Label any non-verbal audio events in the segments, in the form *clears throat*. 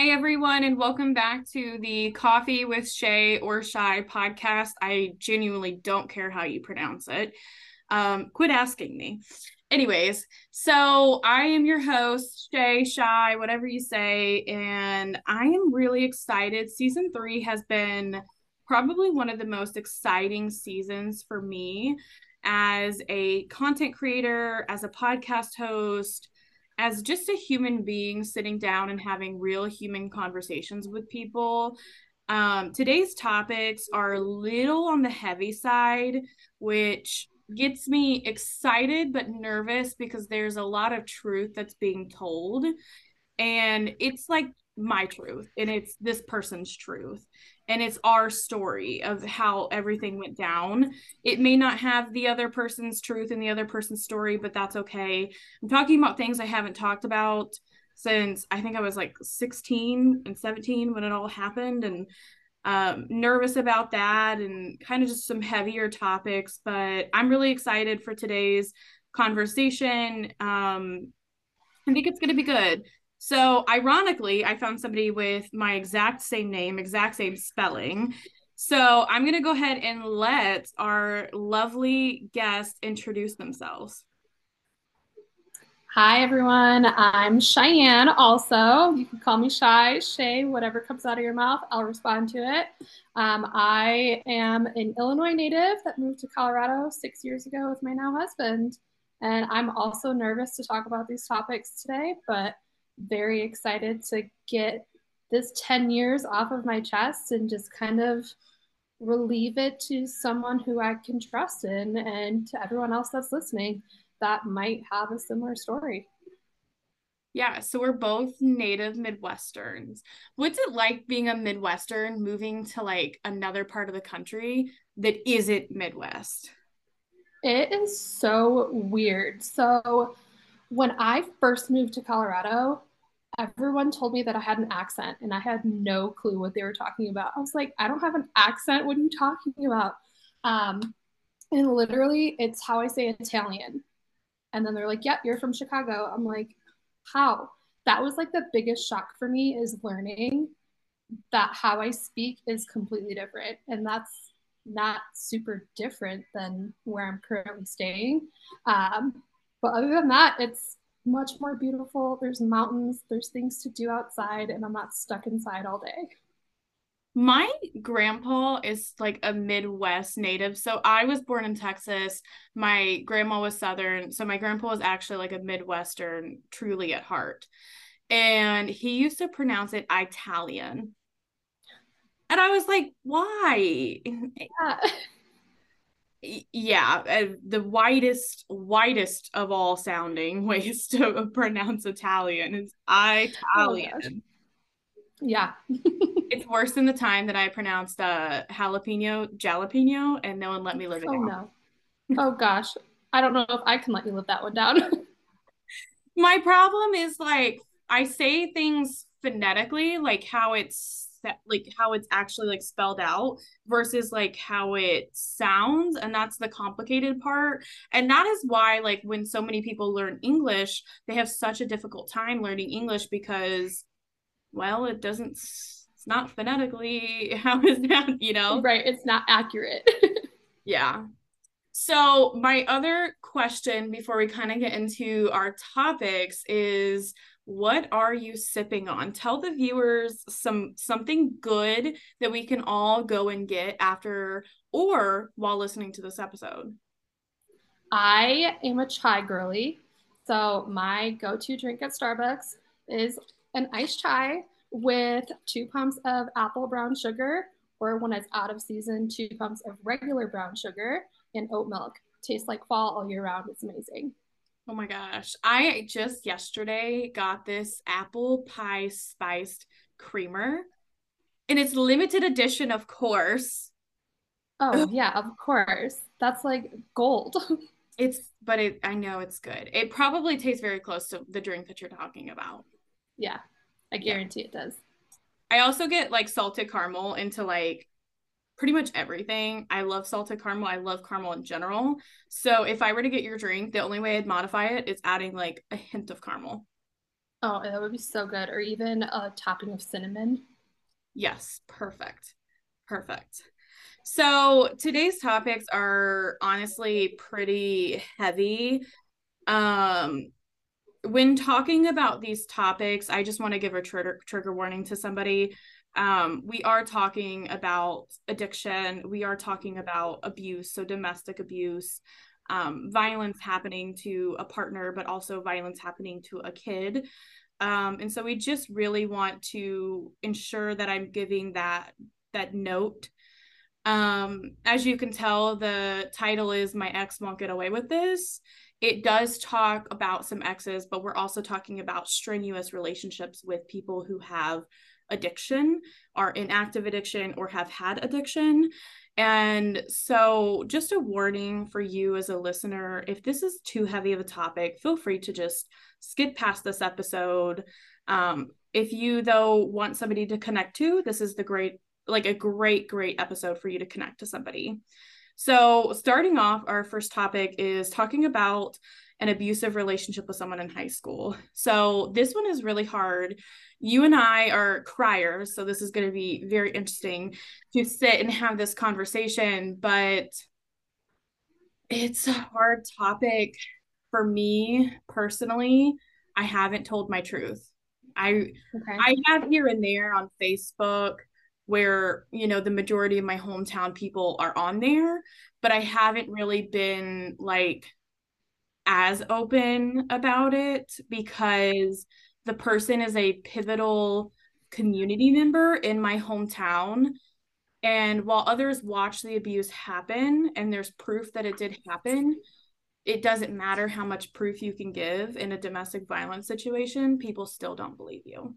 Hi, everyone, and welcome back to the Coffee with Shay or Shy podcast. I genuinely don't care how you pronounce it. Um, quit asking me. Anyways, so I am your host, Shay, Shy, whatever you say, and I am really excited. Season three has been probably one of the most exciting seasons for me as a content creator, as a podcast host as just a human being sitting down and having real human conversations with people. Um, today's topics are a little on the heavy side, which gets me excited but nervous because there's a lot of truth that's being told. And it's like my truth and it's this person's truth and it's our story of how everything went down. It may not have the other person's truth and the other person's story, but that's okay. I'm talking about things I haven't talked about since I think I was like 16 and 17 when it all happened and um, nervous about that and kind of just some heavier topics, but I'm really excited for today's conversation. Um, I think it's going to be good. So, ironically, I found somebody with my exact same name, exact same spelling. So, I'm going to go ahead and let our lovely guest introduce themselves. Hi, everyone. I'm Cheyenne, also. You can call me Shy, Shay, whatever comes out of your mouth, I'll respond to it. Um, I am an Illinois native that moved to Colorado six years ago with my now husband. And I'm also nervous to talk about these topics today, but very excited to get this 10 years off of my chest and just kind of relieve it to someone who I can trust in and to everyone else that's listening that might have a similar story. Yeah, so we're both native Midwesterns. What's it like being a Midwestern moving to like another part of the country that isn't Midwest? It is so weird. So, when I first moved to Colorado, everyone told me that I had an accent and I had no clue what they were talking about. I was like, I don't have an accent. What are you talking about? Um, and literally, it's how I say Italian. And then they're like, Yep, you're from Chicago. I'm like, How? That was like the biggest shock for me is learning that how I speak is completely different. And that's not super different than where I'm currently staying. Um, but other than that, it's much more beautiful. There's mountains, there's things to do outside, and I'm not stuck inside all day. My grandpa is like a Midwest native. So I was born in Texas. My grandma was Southern. So my grandpa was actually like a Midwestern, truly at heart. And he used to pronounce it Italian. And I was like, why? Yeah *laughs* yeah uh, the widest widest of all sounding *laughs* ways to pronounce italian is italian. Oh yeah. *laughs* It's worse than the time that i pronounced uh jalapeno jalapeno and no one let me live it oh down. no. Oh gosh. I don't know if i can let you live that one down. *laughs* My problem is like i say things phonetically like how it's like how it's actually like spelled out versus like how it sounds and that's the complicated part. And that is why like when so many people learn english they have such a difficult time learning english because well it doesn't it's not phonetically *laughs* how is that you know? Right it's not accurate. *laughs* Yeah. So my other question before we kind of get into our topics is what are you sipping on? Tell the viewers some something good that we can all go and get after or while listening to this episode. I am a chai girly so my go-to drink at starbucks is an iced chai with two pumps of apple brown sugar or when it's out of season two pumps of regular brown sugar and oat milk. Tastes like fall all year round. It's amazing Oh my gosh. I just yesterday got this apple pie spiced creamer and it's limited edition, of course. Oh, yeah, of course. That's like gold. *laughs* it's, but it, I know it's good. It probably tastes very close to the drink that you're talking about. Yeah, I guarantee yeah. it does. I also get like salted caramel into like pretty much everything. I love salted caramel. I love caramel in general. So if I were to get your drink, the only way I'd modify it is adding like a hint of caramel. Oh, that would be so good. Or even a topping of cinnamon. Yes, perfect. Perfect. So today's topics are honestly pretty heavy. Um, when talking about these topics, I just want to give a trigger trigger warning to somebody. Um, we are talking about addiction. We are talking about abuse, so domestic abuse, um, violence happening to a partner, but also violence happening to a kid. Um, and so we just really want to ensure that I'm giving that that note. Um, as you can tell, the title is "My Ex Won't Get Away with This." It does talk about some exes, but we're also talking about strenuous relationships with people who have addiction, are in active addiction, or have had addiction. And so, just a warning for you as a listener if this is too heavy of a topic, feel free to just skip past this episode. Um, if you, though, want somebody to connect to, this is the great, like a great, great episode for you to connect to somebody. So, starting off, our first topic is talking about an abusive relationship with someone in high school. So, this one is really hard you and I are criers, so this is going to be very interesting to sit and have this conversation, but it's a hard topic for me personally. I haven't told my truth. I okay. I have here and there on Facebook where, you know, the majority of my hometown people are on there, but I haven't really been like as open about it because the person is a pivotal community member in my hometown. And while others watch the abuse happen and there's proof that it did happen, it doesn't matter how much proof you can give in a domestic violence situation, people still don't believe you.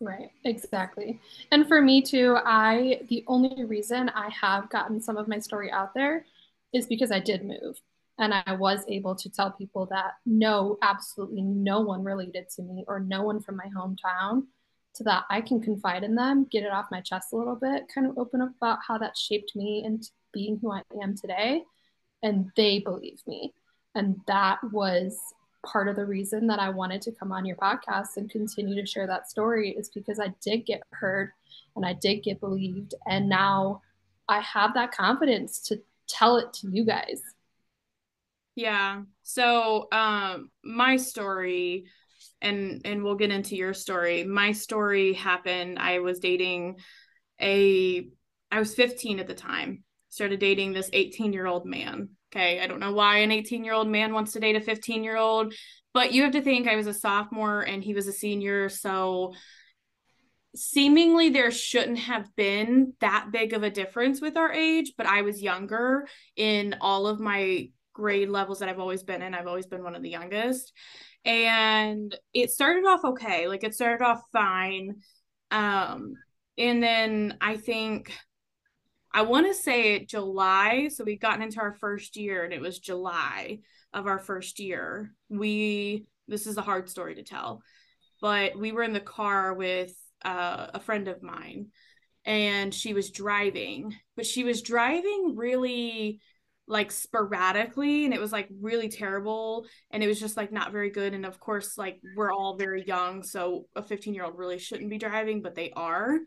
Right, exactly. And for me too, I the only reason I have gotten some of my story out there is because I did move. And I was able to tell people that no, absolutely no one related to me or no one from my hometown, so that I can confide in them, get it off my chest a little bit, kind of open up about how that shaped me into being who I am today. And they believe me. And that was part of the reason that I wanted to come on your podcast and continue to share that story is because I did get heard and I did get believed. And now I have that confidence to tell it to you guys. Yeah. So um my story and and we'll get into your story. My story happened I was dating a I was 15 at the time. Started dating this 18-year-old man. Okay, I don't know why an 18-year-old man wants to date a 15-year-old, but you have to think I was a sophomore and he was a senior, so seemingly there shouldn't have been that big of a difference with our age, but I was younger in all of my grade levels that I've always been in. I've always been one of the youngest. And it started off okay. Like it started off fine. Um and then I think I want to say it July, so we've gotten into our first year and it was July of our first year. We this is a hard story to tell, but we were in the car with uh, a friend of mine and she was driving, but she was driving really like sporadically and it was like really terrible and it was just like not very good and of course like we're all very young so a 15 year old really shouldn't be driving but they are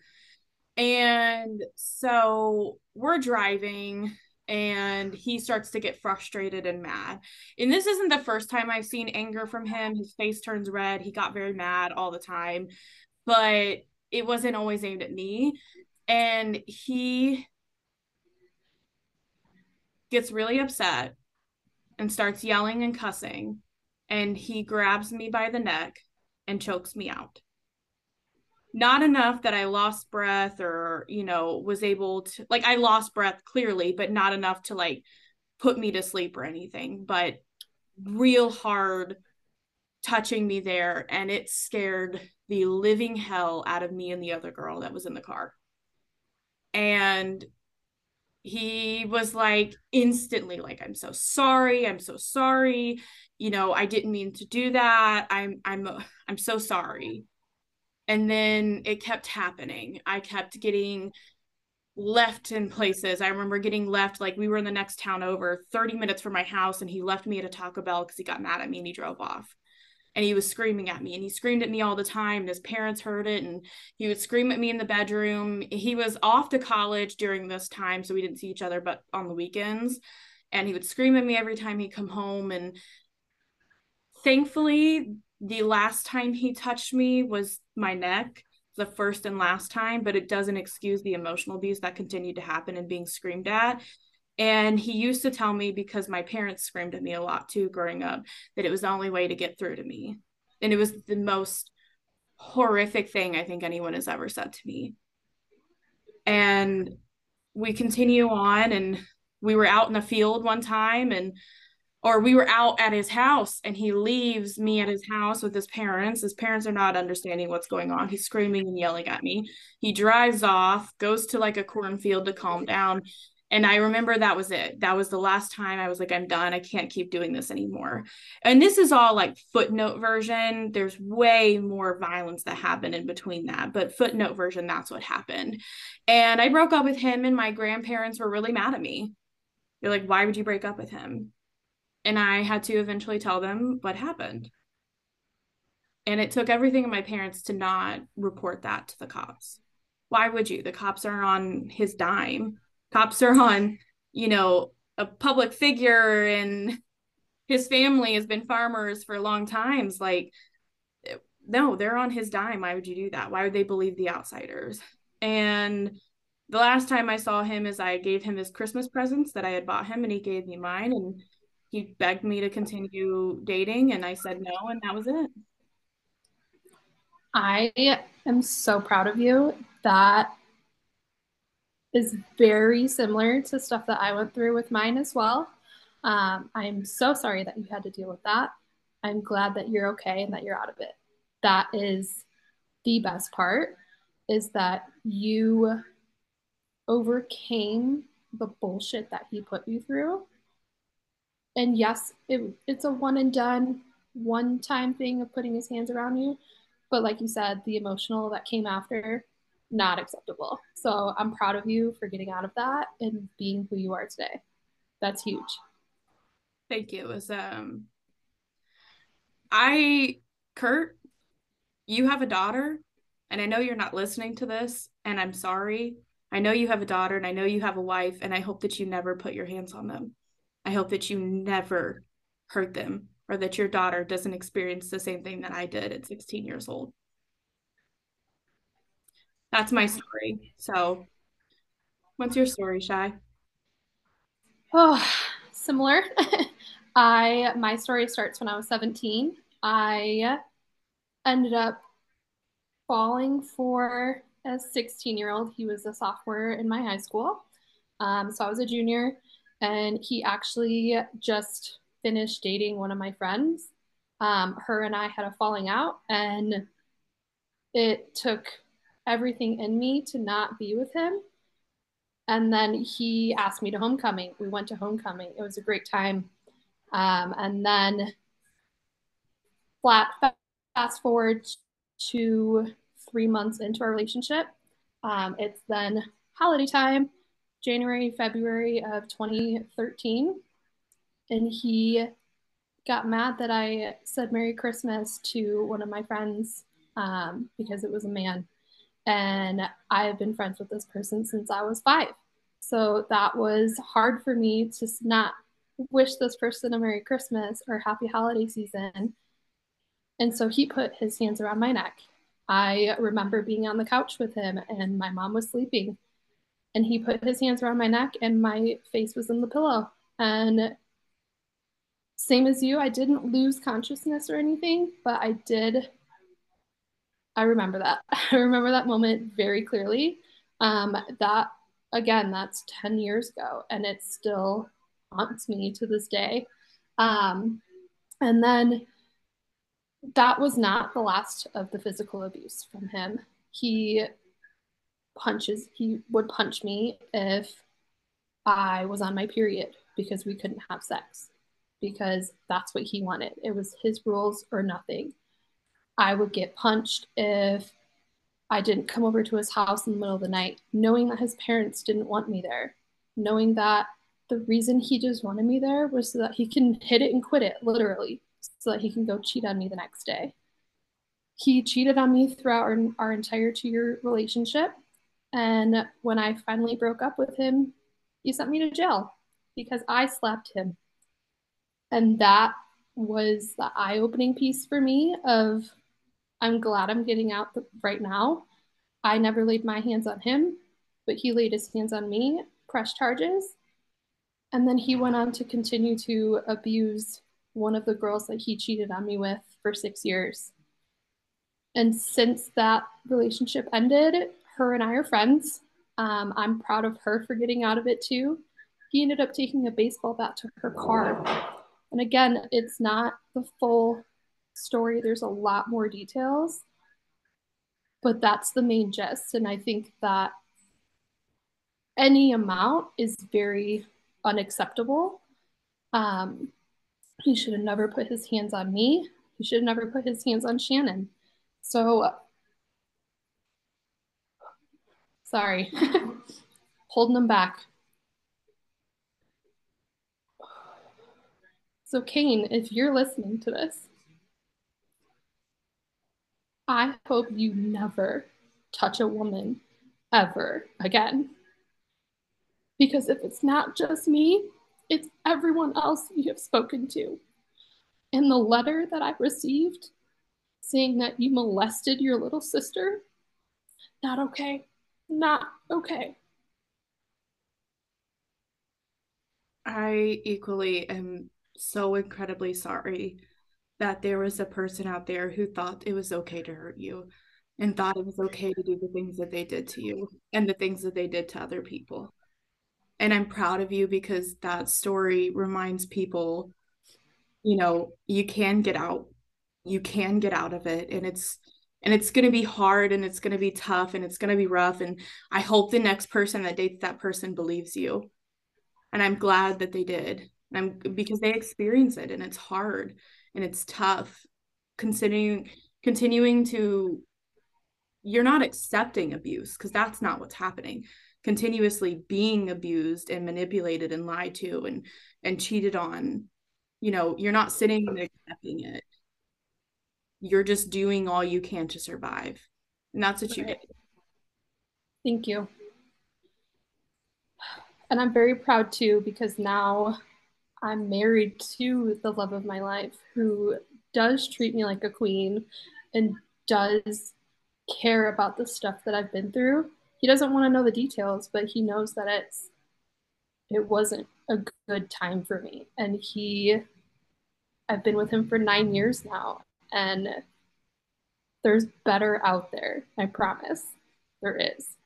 and so we're driving and he starts to get frustrated and mad. And this isn't the first time I've seen anger from him. His face turns red. He got very mad all the time, but it wasn't always aimed at me. And he gets really upset and starts yelling and cussing. And he grabs me by the neck and chokes me out. Not enough that I lost breath or, you know, was able to, like, I lost breath clearly, but not enough to, like, put me to sleep or anything. But real hard touching me there. And it scared the living hell out of me and the other girl that was in the car. And he was like instantly like i'm so sorry i'm so sorry. You know i didn't mean to do that. I'm i'm uh, i'm so sorry. And then it kept happening. I kept getting left in places. I remember getting left like we were in the next town over 30 minutes from my house and he left me at a taco bell because he got mad at me and he drove off and he was screaming at me and he screamed at me all the time and his parents heard it and he would scream at me in the bedroom. He was off to college during this time so we didn't see each other but on the weekends and he would scream at me every time he'd come home and thankfully the last time he touched me was my neck the first and last time but it doesn't excuse the emotional abuse that continued to happen and being screamed at and he used to tell me because my parents screamed at me a lot too growing up that it was the only way to get through to me. And it was the most horrific thing I think anyone has ever said to me. And we continue on and we were out in the field one time and or we were out at his house and he leaves me at his house with his parents. His parents are not understanding what's going on. He's screaming and yelling at me. He drives off, goes to like a cornfield to calm down and I remember that was it. That was the last time I was like, I'm done. I can't keep doing this anymore. And this is all like footnote version. There's way more violence that happened in between that. But footnote version, that's what happened. And I broke up with him, and my grandparents were really mad at me. They're like, why would you break up with him? And I had to eventually tell them what happened. And it took everything in my parents to not report that to the cops. Why would you? The cops are on his dime cops are on, you know, a public figure and his family has been farmers for long times. Like, no, they're on his dime. Why would you do that? Why would they believe the outsiders? And the last time I saw him is I gave him his Christmas presents that I had bought him and he gave me mine and he begged me to continue dating and I said no and that was it. I am so proud of you that is very similar to stuff that I went through with mine as well. Um, I'm so sorry that you had to deal with that. I'm glad that you're okay and that you're out of it. That is the best part is that you overcame the bullshit that he put you through. And yes, it, it's a one and done, one time thing of putting his hands around you. But like you said, the emotional that came after not acceptable. So I'm proud of you for getting out of that and being who you are today. That's huge. Thank you. It was um I Kurt, you have a daughter and I know you're not listening to this and I'm sorry. I know you have a daughter and I know you have a wife and I hope that you never put your hands on them. I hope that you never hurt them or that your daughter doesn't experience the same thing that I did at 16 years old that's my story. So, what's your story, Shy? Oh, similar. *laughs* I my story starts when I was 17. I ended up falling for a 16 year old. He was a sophomore in my high school. Um, so I was a junior, and he actually just finished dating one of my friends. Um, her and I had a falling out, and it took everything in me to not be with him. And then he asked me to homecoming. We went to homecoming. It was a great time. Um, and then flat fast forward to three months into our relationship. Um, it's then holiday time, January, February of 2013. And he got mad that I said Merry Christmas to one of my friends um, because it was a man. And I've been friends with this person since I was five. So that was hard for me to not wish this person a Merry Christmas or Happy Holiday Season. And so he put his hands around my neck. I remember being on the couch with him and my mom was sleeping. And he put his hands around my neck and my face was in the pillow. And same as you, I didn't lose consciousness or anything, but I did I remember that. *laughs* I remember that moment very clearly. Um, that again, that's 10 years ago, and it still haunts me to this day. Um, and then that was not the last of the physical abuse from him. He punches, he would punch me if I was on my period because we couldn't have sex because that's what he wanted. It was his rules or nothing. I would get punched if I didn't come over to his house in the middle of the night, knowing that his parents didn't want me there, knowing that the reason he just wanted me there was so that he can hit it and quit it, literally. so that he can go cheat on me the next day. He cheated on me throughout our, our entire two year relationship. And when I finally broke up with him, he sent me to jail because I slapped him. And that was the eye opening piece for me of I'm glad I'm getting out right now. I never laid my hands on him, but he laid his hands on me, pressed charges. And then he went on to continue to abuse one of the girls that he cheated on me with for six years. And since that relationship ended, her and I are friends. Um, I'm proud of her for getting out of it too. He ended up taking a baseball bat to her car. And again, it's not the full story, there's a lot more details, but that's the main gist. And I think that any amount is very unacceptable. Um, he should have never put his hands on me. He should have never put his hands on Shannon. So, sorry, *laughs* holding them back. So, Kane, if you're listening to this, I hope you never touch a woman ever again. Because if it's not just me, it's everyone else you have spoken to. And the letter that I received saying that you molested your little sister, not okay. Not okay. I equally am so incredibly sorry that there was a person out there who thought it was okay to hurt you and thought it was okay to do the things that they did to you and the things that they did to other people. And I'm proud of you because that story reminds people, you know, you can get out. You can get out of it and it's and it's going to be hard and it's going to be tough and it's going to be rough and I hope the next person that dates that person believes you. And I'm glad that they did. And I'm because they experience it and it's hard and it's tough considering continuing to you're not accepting abuse because that's not what's happening. Continuously being abused and manipulated and lied to and and cheated on you know you're not sitting and accepting it. You're just doing all you can to survive. And that's what you did thank you. And i'm very proud too because now I'm married to the love of my life who does treat me like a queen and does care about the stuff that I've been through. He doesn't want to know the details, but he knows that it's it wasn't a good time for me. And he I've been with him for 9 years now and there's better out there. I promise. There is.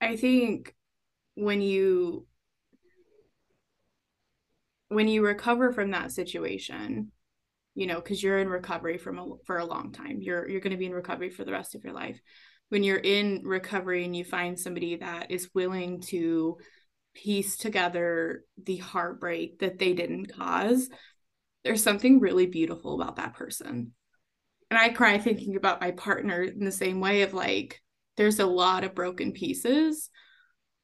I think when you when you recover from that situation you know because you're in recovery from a, for a long time you're you're going to be in recovery for the rest of your life. When you're in recovery and you find somebody that is willing to piece together the heartbreak that they didn't cause there's something really beautiful about that person. And i cry thinking about my partner in the same way of like there's a lot of broken pieces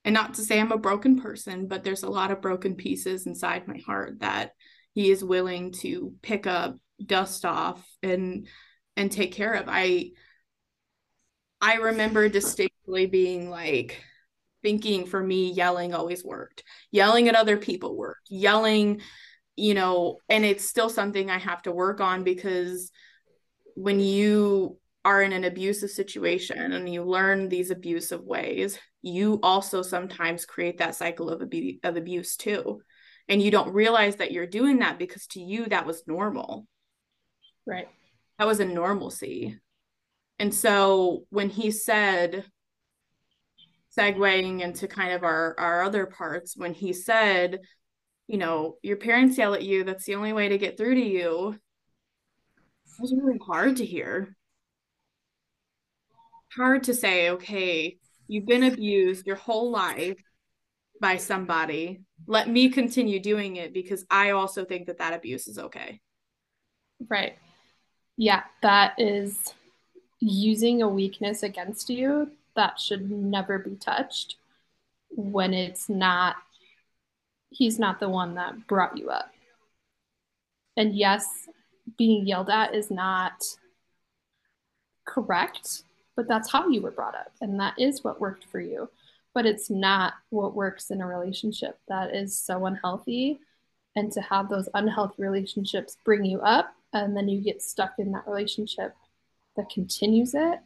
and not to say I'm a broken person, but there's a lot of broken pieces inside my heart that he is willing to pick up, dust off, and and take care of. I I remember distinctly being like thinking for me yelling always worked. Yelling at other people worked. Yelling, you know, and it's still something I have to work on because when you are in an abusive situation and you learn these abusive ways, you also sometimes create that cycle of, abu- of abuse too. And you don't realize that you're doing that because to you, that was normal. Right. That was a normalcy. And so when he said, segueing into kind of our, our other parts, when he said, you know, your parents yell at you, that's the only way to get through to you. It was really hard to hear hard to say, okay, you've been abused your whole life by somebody. Let me continue doing it because I also think that that abuse is okay. Right. Yeah, that is using a weakness against you that should never be touched when it's not he's not the one that brought you up. And yes, being yelled at is not correct, but that's how you were brought up. And that is what worked for you. But it's not what works in a relationship. That is so unhealthy. And to have those unhealthy relationships bring you up and then you get stuck in that relationship that continues it,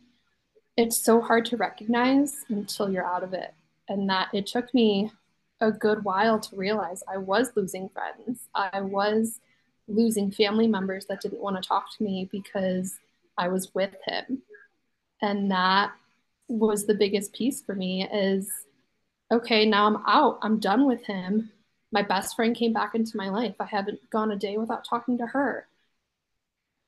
it's so hard to recognize until you're out of it. And that it took me a good while to realize I was losing friends. I was losing family members that didn't want to talk to me because I was with him. And that was the biggest piece for me is okay, now I'm out. I'm done with him. My best friend came back into my life. I haven't gone a day without talking to her.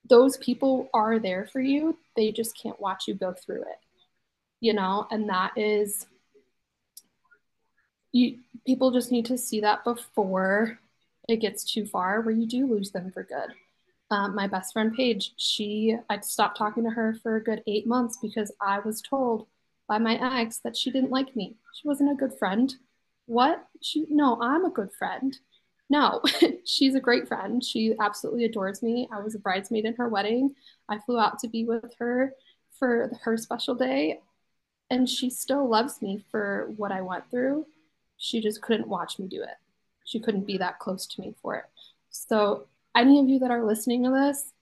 Those people are there for you. They just can't watch you go through it. You know, and that is you people just need to see that before it gets too far where you do lose them for good. Um, my best friend Paige, she I stopped talking to her for a good eight months because I was told by my ex that she didn't like me. She wasn't a good friend. What? She no, I'm a good friend. No, *laughs* she's a great friend. She absolutely adores me. I was a bridesmaid in her wedding. I flew out to be with her for her special day, and she still loves me for what I went through. She just couldn't watch me do it. She couldn't be that close to me for it. So, any of you that are listening to this,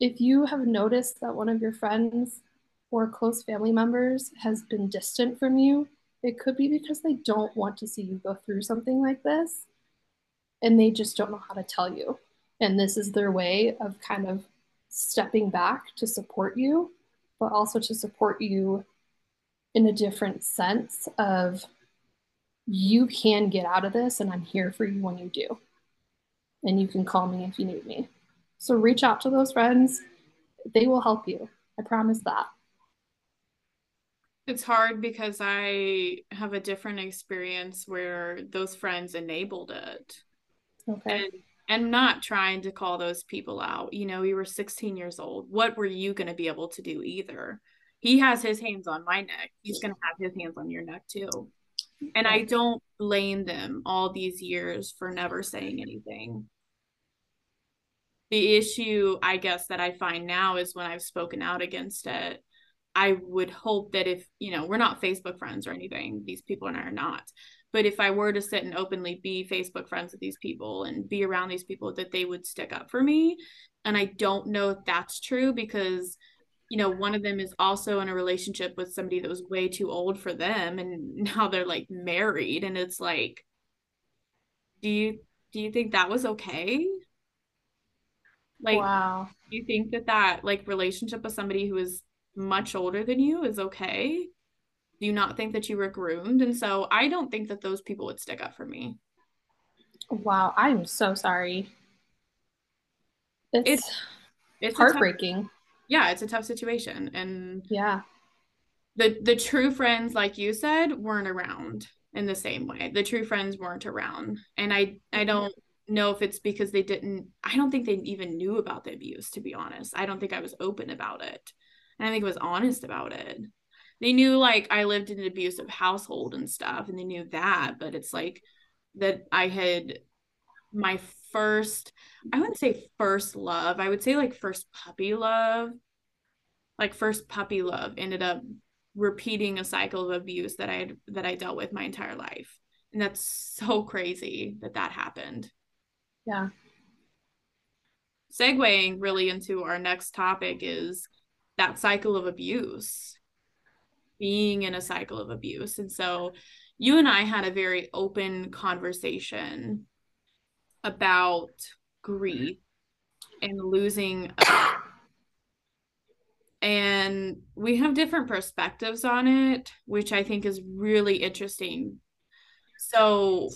if you have noticed that one of your friends or close family members has been distant from you, it could be because they don't want to see you go through something like this and they just don't know how to tell you. And this is their way of kind of stepping back to support you, but also to support you in a different sense of you can get out of this and I'm here for you when you do. And you can call me if you need me. So reach out to those friends. They will help you. I promise that. It's hard because I have a different experience where those friends enabled it. Okay. And and not trying to call those people out. You know, you were 16 years old. What were you going to be able to do either? He has his hands on my neck. He's going to have his hands on your neck too. And I don't blame them all these years for never saying anything. The issue, I guess, that I find now is when I've spoken out against it. I would hope that if, you know, we're not Facebook friends or anything, these people and I are not. But if I were to sit and openly be Facebook friends with these people and be around these people, that they would stick up for me. And I don't know if that's true because you know one of them is also in a relationship with somebody that was way too old for them and *laughs* now they're like married and it's like do you do you think that was okay like wow. do you think that that like relationship with somebody who is much older than you is okay? Do you not think that you were groomed? And so i don't think that those people would stick up for me. Wow i'm so sorry. It's it's, it's heartbreaking. Yeah it's a tough situation and yeah. the the true friends like you said weren't around in the same way. The true friends weren't around and i i mm-hmm. don't know if it's because they didn't i don't think they even knew about the abuse to be honest. I don't think i was open about it. I think i was honest about it. They knew like i lived in an abusive household and stuff and they knew that but it's like that i had my first i wouldn't say first love i would say like first puppy love. Like first puppy love ended up repeating a cycle of abuse that i had that i dealt with my entire life. And that's so crazy that that happened yeah. Segueing really into our next topic is that cycle of abuse being in a cycle of abuse. And so you and i had a very open conversation about grief and losing a, *clears throat* and we have different perspectives on it which i think is really interesting. So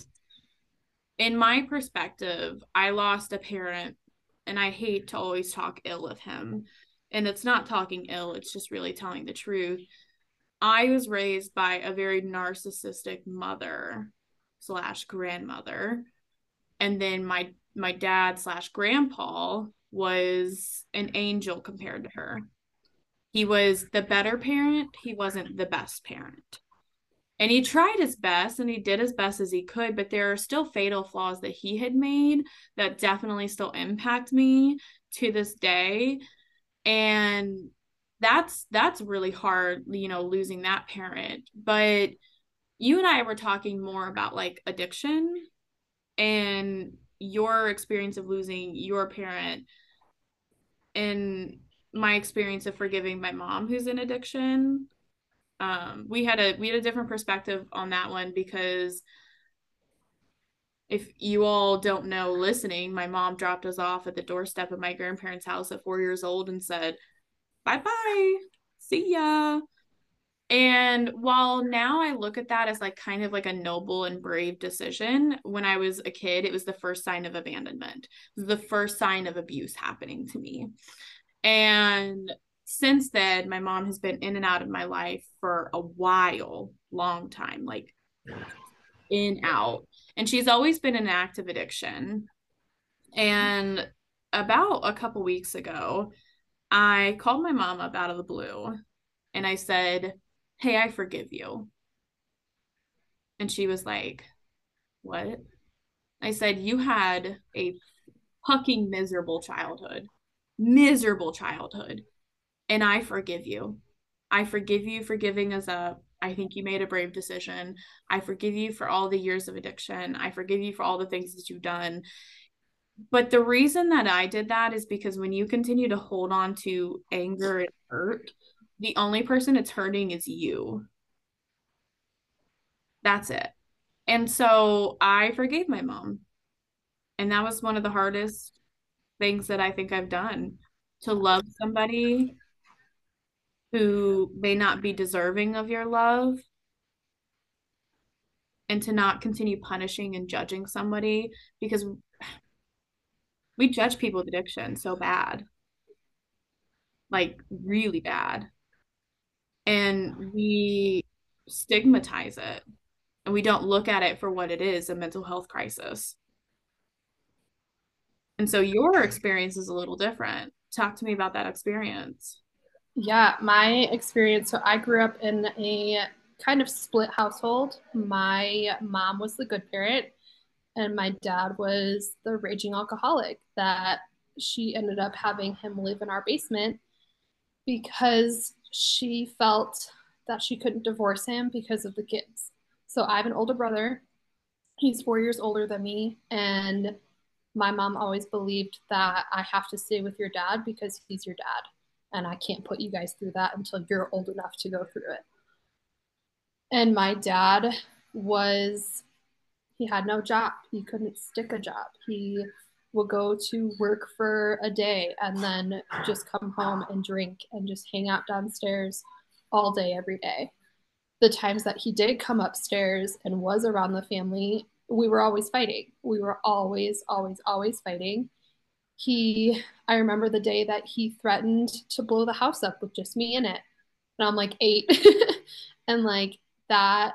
in my perspective i lost a parent and i hate to always talk ill of him. And it's not talking ill it's just really telling the truth. I was raised by a very narcissistic mother slash grandmother. And then my my dad slash grandpa was an angel compared to her. He was the better parent he wasn't the best parent And he tried his best and he did as best as he could, but there are still fatal flaws that he had made that definitely still impact me to this day. And that's that's really hard, you know, losing that parent. But you and I were talking more about like addiction and your experience of losing your parent and my experience of forgiving my mom who's in addiction um we had a we had a different perspective on that one because if you all don't know listening my mom dropped us off at the doorstep of my grandparents house at 4 years old and said bye bye see ya and while now I look at that as like kind of like a noble and brave decision, when I was a kid, it was the first sign of abandonment. The first sign of abuse happening to me. And since then, my mom has been in and out of my life for a while, long time, like in out. And she's always been in active addiction. And about a couple weeks ago, I called my mom up out of the blue and I said, Hey, I forgive you. And she was like, What? I said, You had a fucking miserable childhood miserable childhood. And I forgive you. I forgive you for giving us up. I think you made a brave decision. I forgive you for all the years of addiction. I forgive you for all the things that you've done. But the reason that I did that is because when you continue to hold on to anger and hurt, the only person it's hurting is you. That's it. And so I forgave my mom. And that was one of the hardest things that I think I've done to love somebody who may not be deserving of your love and to not continue punishing and judging somebody because we judge people with addiction so bad like really bad and we stigmatize it and we don't look at it for what it is a mental health crisis and so your experience is a little different. Talk to me about that experience. Yeah, my experience. So I grew up in a kind of split household. My mom was the good parent, and my dad was the raging alcoholic that she ended up having him live in our basement because she felt that she couldn't divorce him because of the kids. So I have an older brother. He's four years older than me. And my mom always believed that I have to stay with your dad because he's your dad. And I can't put you guys through that until you're old enough to go through it. And my dad was, he had no job. He couldn't stick a job. He would go to work for a day and then just come home and drink and just hang out downstairs all day, every day. The times that he did come upstairs and was around the family, we were always fighting. We were always, always, always fighting. He, I remember the day that he threatened to blow the house up with just me in it. And I'm like eight. *laughs* and like that,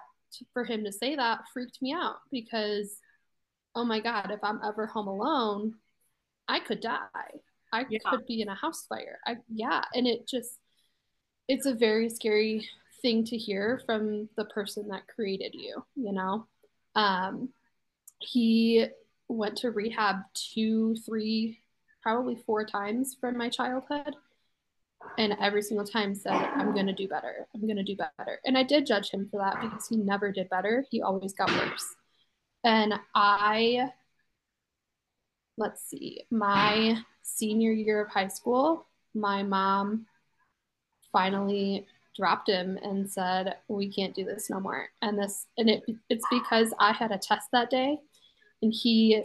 for him to say that freaked me out because, oh my God, if I'm ever home alone, I could die. I yeah. could be in a house fire. I, yeah. And it just, it's a very scary thing to hear from the person that created you, you know? Um, he went to rehab two, three, probably four times from my childhood. And every single time said, I'm going to do better. I'm going to do better. And I did judge him for that because he never did better. He always got worse. And I, let's see, my senior year of high school, my mom finally dropped him and said, "We can't do this no more." And this, and it, it's because I had a test that day, and he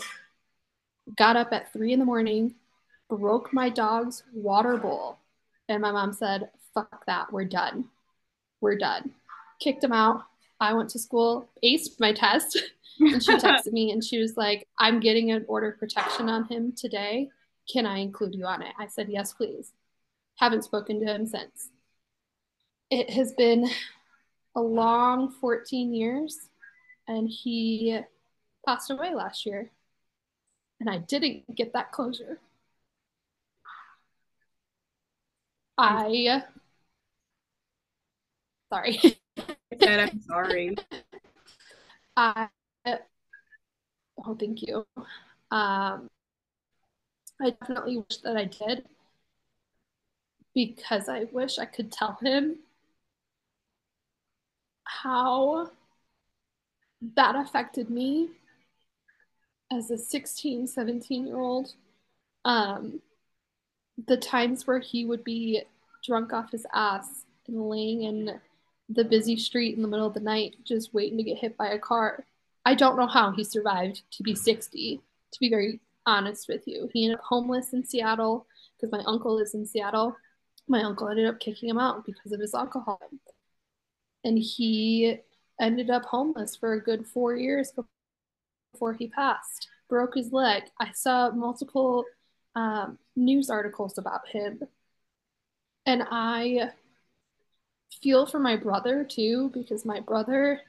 got up at three in the morning, broke my dog's water bowl. And my mom said, fuck that, we're done. We're done. Kicked him out. I went to school, aced my test, *laughs* and she texted me and she was like, I'm getting an order of protection on him today. Can I include you on it? I said, Yes, please. Haven't spoken to him since. It has been a long 14 years, and he passed away last year. And I didn't get that closure. I, sorry, said I'm sorry. *laughs* I oh thank you. Um I definitely wish that I did because I wish I could tell him how that affected me as a 16, 17 year old. Um, the times where he would be drunk off his ass and laying in the busy street in the middle of the night just waiting to get hit by a car. I don't know how he survived to be 60, to be very honest with you. He ended up homeless in Seattle because my uncle lives in Seattle. My uncle ended up kicking him out because of his alcohol. And he ended up homeless for a good four years before he passed. Broke his leg. I saw multiple um, news articles about him. And I feel for my brother too, because my brother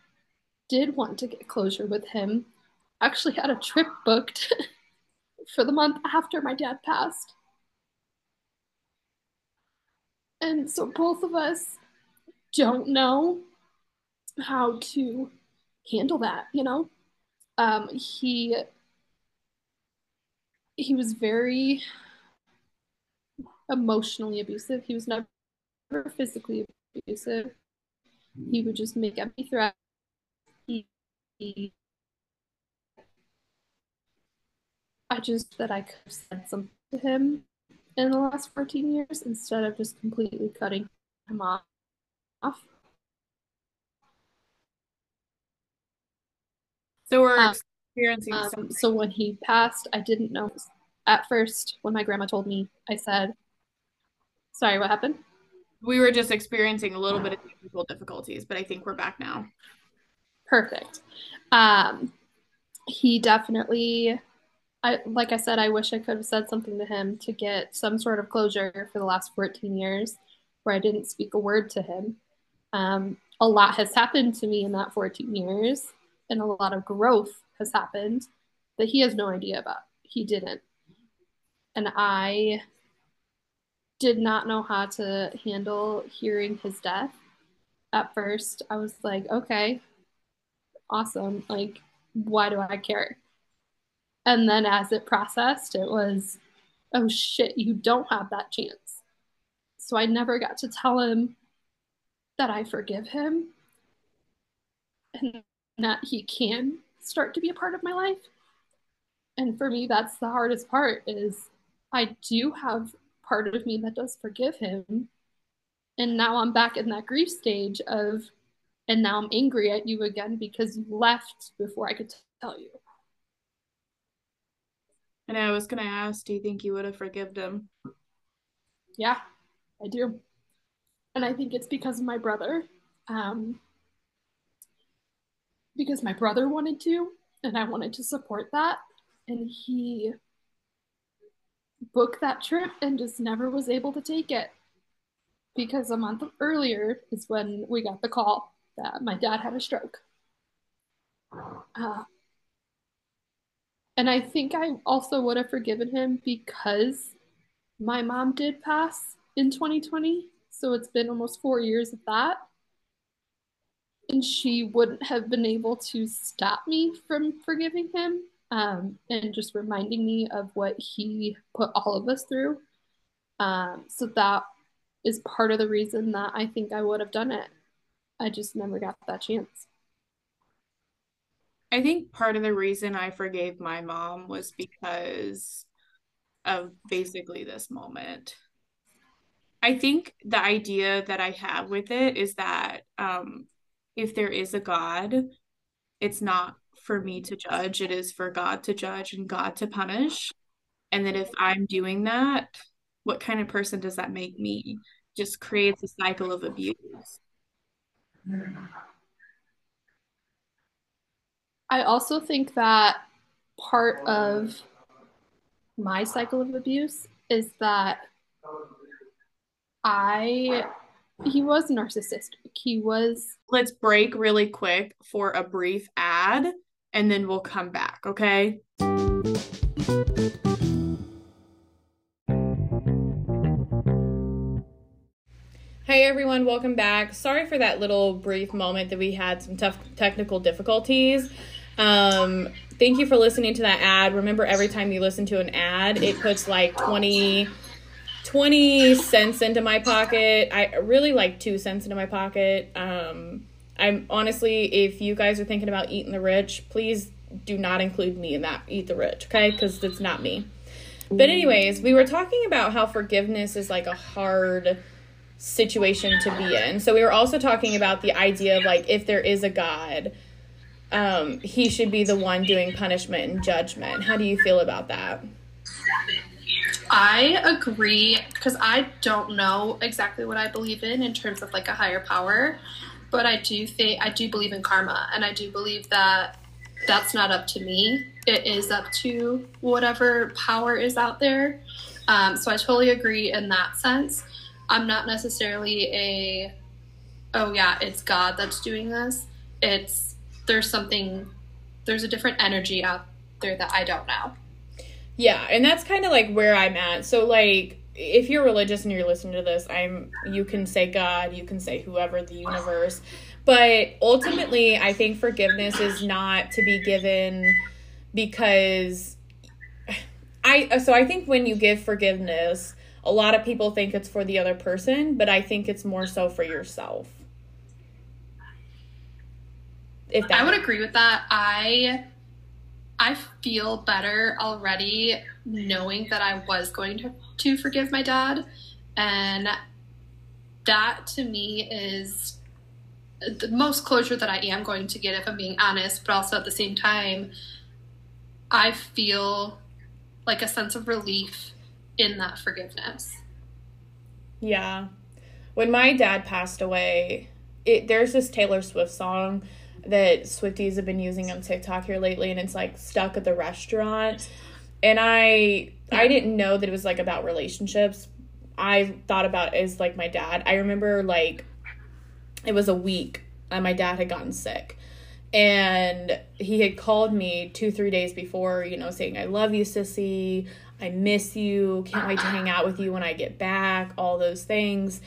did want to get closure with him. Actually, had a trip booked *laughs* for the month after my dad passed. And so both of us don't know how to handle that, you know? Um, he he was very emotionally abusive. He was never physically abusive. He would just make empty threats. He, he, I just that I could have said something to him in the last 14 years instead of just completely cutting him off. So we're Um, experiencing Um, something. so when he passed, I didn't know. At first, when my grandma told me, I said, Sorry, what happened? We were just experiencing a little bit of technical difficulties, but I think we're back now. Perfect. Um, he definitely, I like I said, I wish I could have said something to him to get some sort of closure for the last 14 years where I didn't speak a word to him. Um, a lot has happened to me in that 14 years, and a lot of growth has happened that he has no idea about. He didn't. And I did not know how to handle hearing his death. At first, I was like, okay, awesome. Like, why do I care? And then as it processed, it was, oh shit, you don't have that chance. So I never got to tell him that I forgive him and that he can start to be a part of my life. And for me, that's the hardest part is I do have part of me that does forgive him. And now I'm back in that grief stage of, and now I'm angry at you again because you left before I could tell you. And I was gonna ask, do you think you would have forgiven him? Yeah, I do. And I think it's because of my brother. Um, because my brother wanted to, and I wanted to support that. And he booked that trip and just never was able to take it. Because a month earlier is when we got the call that my dad had a stroke. Uh, and I think I also would have forgiven him because my mom did pass in 2020. So it's been almost four years of that. And she wouldn't have been able to stop me from forgiving him um, and just reminding me of what he put all of us through. Um, so that is part of the reason that I think I would have done it. I just never got that chance. I think part of the reason I forgave my mom was because of basically this moment. I think the idea that I have with it is that um, if there is a God, it's not for me to judge, it is for God to judge and God to punish. And that if I'm doing that, what kind of person does that make me? Just creates a cycle of abuse. I also think that part of my cycle of abuse is that I he was narcissistic. He was Let's break really quick for a brief ad and then we'll come back, okay? Hey everyone, welcome back. Sorry for that little brief moment that we had some tough technical difficulties. Um, thank you for listening to that ad. Remember, every time you listen to an ad, it puts like 20, 20 cents into my pocket. I really like two cents into my pocket. Um, I'm honestly, if you guys are thinking about eating the rich, please do not include me in that eat the rich, okay? Because it's not me. But, anyways, we were talking about how forgiveness is like a hard situation to be in. So, we were also talking about the idea of like if there is a God, um, he should be the one doing punishment and judgment. How do you feel about that? I agree because I don't know exactly what I believe in in terms of like a higher power, but I do think I do believe in karma and I do believe that that's not up to me. It is up to whatever power is out there. Um, so I totally agree in that sense. I'm not necessarily a, oh yeah, it's God that's doing this. It's, there's something, there's a different energy out there that I don't know. Yeah, and that's kind of like where I'm at. So, like, if you're religious and you're listening to this, I'm you can say God, you can say whoever, the universe. But ultimately, I think forgiveness is not to be given because I so I think when you give forgiveness, a lot of people think it's for the other person, but I think it's more so for yourself. If that I would agree with that. I I feel better already knowing that I was going to, to forgive my dad. And that to me is the most closure that I am going to get if I'm being honest, but also at the same time, I feel like a sense of relief in that forgiveness. Yeah. When my dad passed away, it there's this Taylor Swift song that Swifties have been using on TikTok here lately and it's like stuck at the restaurant. And I I didn't know that it was like about relationships. I thought about it as like my dad. I remember like it was a week and my dad had gotten sick. And he had called me two three days before you know saying i love you sissy. I miss you. Can't wait to hang out with you when i get back all those things.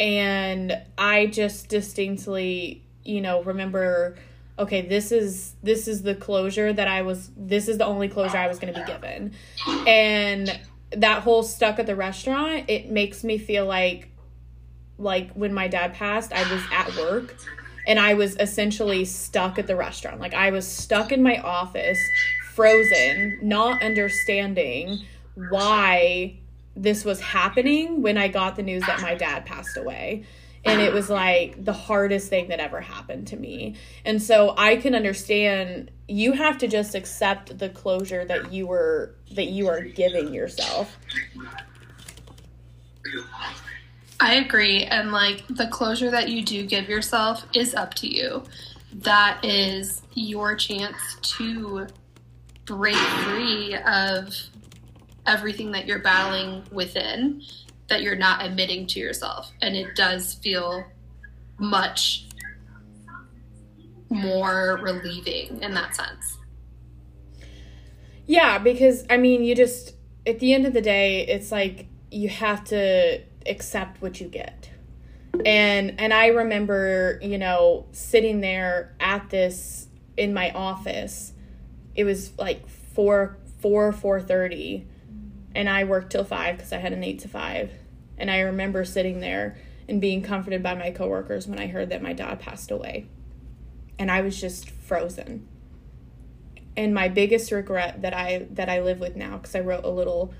And i just distinctly you know remember okay this is this is the closure that i was this is the only closure i was going to be given and that whole stuck at the restaurant it makes me feel like like when my dad passed, I was at work and I was essentially stuck at the restaurant. Like I was stuck in my office, frozen, not understanding why this was happening when I got the news that my dad passed away. And it was like the hardest thing that ever happened to me. And so I can understand you have to just accept the closure that you were that you are giving yourself. I agree. And like the closure that you do give yourself is up to you. That is your chance to break free of everything that you're battling within that you're not admitting to yourself. And it does feel much more relieving in that sense. Yeah, because I mean, you just, at the end of the day, it's like you have to accept what you get and and i remember you know sitting there at this in my office it was like 4 4 4.30 and i worked till 5 because i had an 8 to 5 and i remember sitting there and being comforted by my coworkers when i heard that my dad passed away and i was just frozen and my biggest regret that i that i live with now because i wrote a little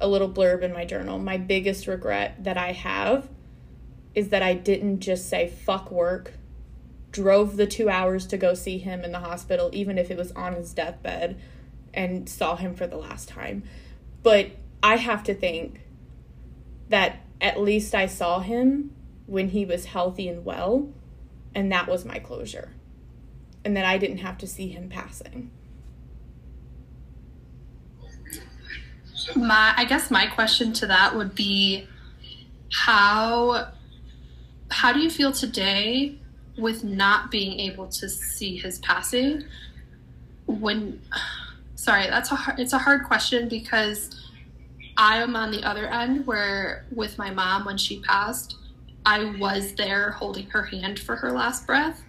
a little blurb in my journal. My biggest regret that I have is that I didn't just say fuck work, drove the two hours to go see him in the hospital, even if it was on his deathbed, and saw him for the last time. But I have to think that at least I saw him when he was healthy and well, and that was my closure. And that I didn't have to see him passing. my I guess my question to that would be how how do you feel today with not being able to see his passing when *sighs* sorry that's a hard, it's a hard question because I am on the other end where with my mom when she passed I was there holding her hand for her last breath.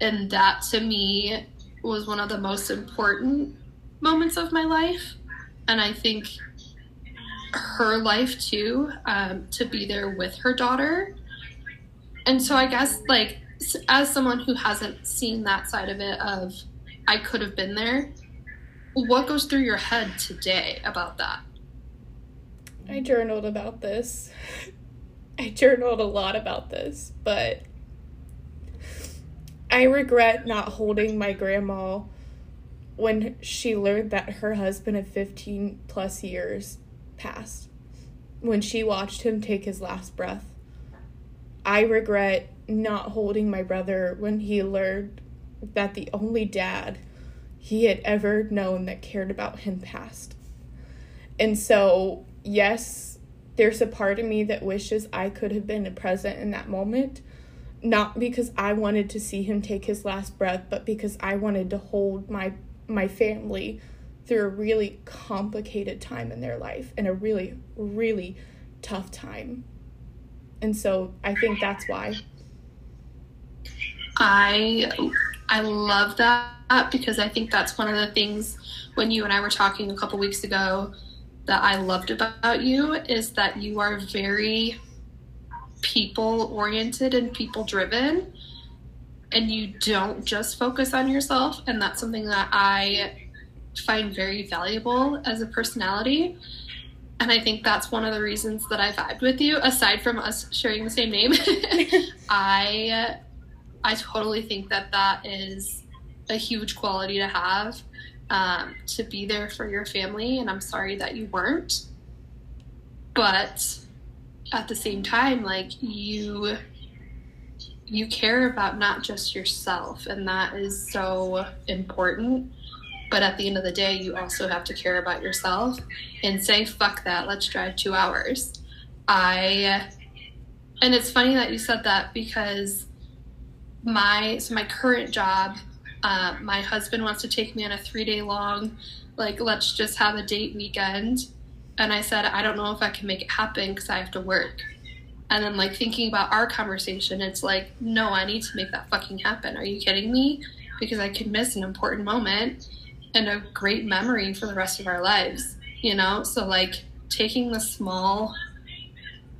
And that to me was one of the most important moments of my life. And I think her life too, um, to be there with her daughter. And so I guess, like, as someone who hasn't seen that side of it, of I could have been there, what goes through your head today about that? I journaled about this. *laughs* I journaled a lot about this, but I regret not holding my grandma when she learned that her husband of 15 plus years passed. When she watched him take his last breath. I regret not holding my brother when he learned that the only dad he had ever known that cared about him passed. And so, yes, there's a part of me that wishes I could have been present in that moment, not because I wanted to see him take his last breath, but because I wanted to hold my my family through a really complicated time in their life and a really really tough time. And so, I think that's why I I love that because I think that's one of the things when you and I were talking a couple weeks ago that I loved about you is that you are very people oriented and people driven and you don't just focus on yourself and that's something that I find very valuable as a personality. And I think that's one of the reasons that I vibed with you aside from us sharing the same name. *laughs* I I totally think that that is a huge quality to have um, to be there for your family. And I'm sorry that you weren't. But at the same time, like you you care about not just yourself and that is so important but at the end of the day you also have to care about yourself and say fuck that let's drive two hours i and it's funny that you said that because my so my current job uh, my husband wants to take me on a three day long like let's just have a date weekend. And i said i don't know if i can make it happen because i have to work. And then like thinking about our conversation it's like no i need to make that fucking happen. Are you kidding me? Because i could miss an important moment and a great memory for the rest of our lives you know? So like taking the small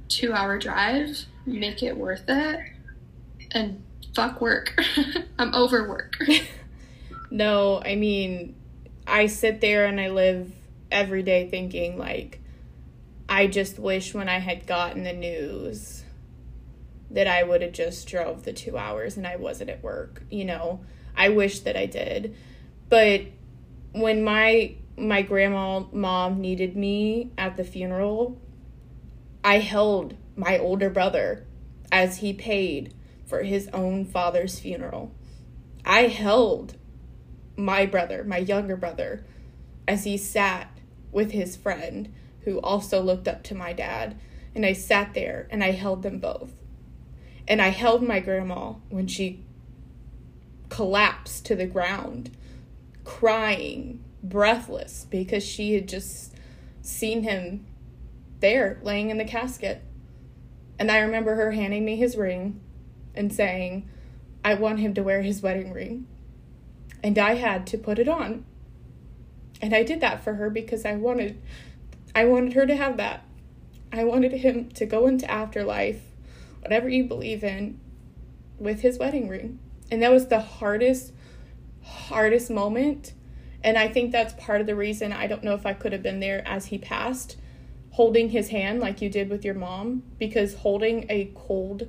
two hour drive make it worth it and fuck work. *laughs* I'm over work. *laughs* no, I mean, I sit there and I live every day thinking, like, I just wish when I had gotten the news that I would have just drove the two hours and I wasn't at work. You know, I wish that I did. But when my my grandma mom needed me at the funeral, I held my older brother as he paid for his own father's funeral. I held my brother, my younger brother, as he sat with his friend who also looked up to my dad. And I sat there and I held them both. And I held my grandma when she collapsed to the ground, crying, breathless, because she had just seen him there laying in the casket. And I remember her handing me his ring and saying, I want him to wear his wedding ring. And I had to put it on. And I did that for her because I wanted I wanted her to have that. I wanted him to go into afterlife, whatever you believe in, with his wedding ring. And that was the hardest hardest moment. And I think that's part of the reason I don't know if I could have been there as he passed, holding his hand like you did with your mom, because holding a cold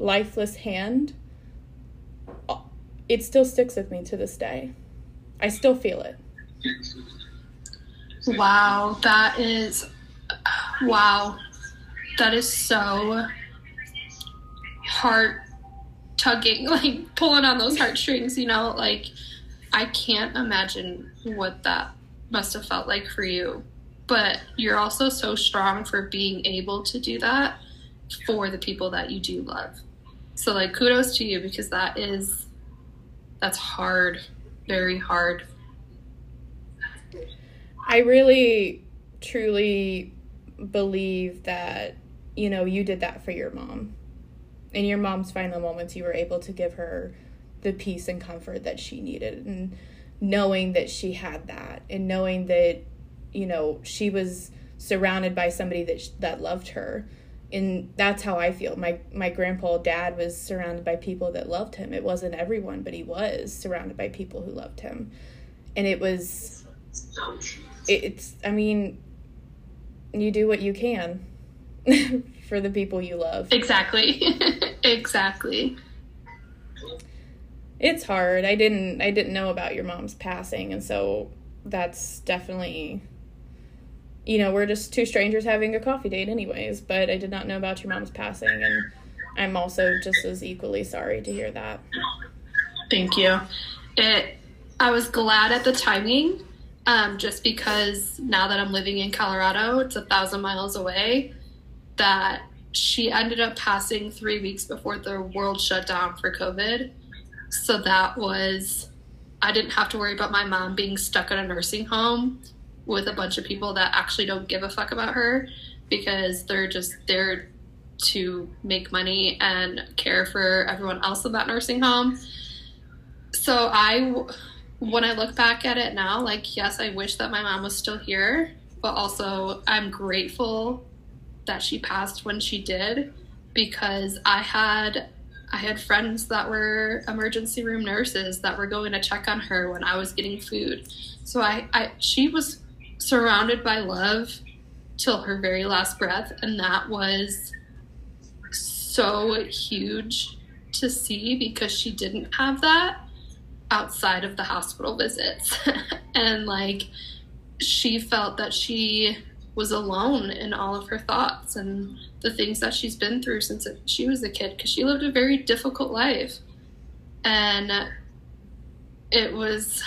lifeless hand, it still sticks with me to this day. I still feel it. Wow, that is wow. That is so heart tugging, *laughs* like pulling on those heartstrings, you know, like I can't imagine what that must have felt like for you. But you're also so strong for being able to do that for the people that you do love. So like kudos to you because that is that's hard, very hard. I really truly believe that you know you did that for your mom in your mom's final moments, you were able to give her the peace and comfort that she needed. And knowing that she had that and knowing that, you know, she was surrounded by somebody that, that loved her. And that's how I feel. My my grandpa dad was surrounded by people that loved him. It wasn't everyone, but he was surrounded by people who loved him. And it was it's I mean, you do what you can *laughs* for the people you love. Exactly. *laughs* exactly. It's hard. I didn't I didn't know about your mom's passing and so that's definitely you know, we're just two strangers having a coffee date anyways, but I did not know about your mom's passing and I'm also just as equally sorry to hear that. Thank you. It I was glad at the timing um, just because now that I'm living in Colorado, it's a thousand miles away, that she ended up passing three weeks before the world shut down for COVID. So that was, I didn't have to worry about my mom being stuck in a nursing home with a bunch of people that actually don't give a fuck about her because they're just there to make money and care for everyone else in that nursing home. So I when I look back at it now, like, yes, I wish that my mom was still here, but also I'm grateful that she passed when she did because I had I had friends that were emergency room nurses that were going to check on her when I was getting food. So I, I she was surrounded by love till her very last breath and that was so huge to see because she didn't have that outside of the hospital visits. *laughs* and like she felt that she was alone in all of her thoughts and the things that she's been through since she was a kid because she lived a very difficult life. And it was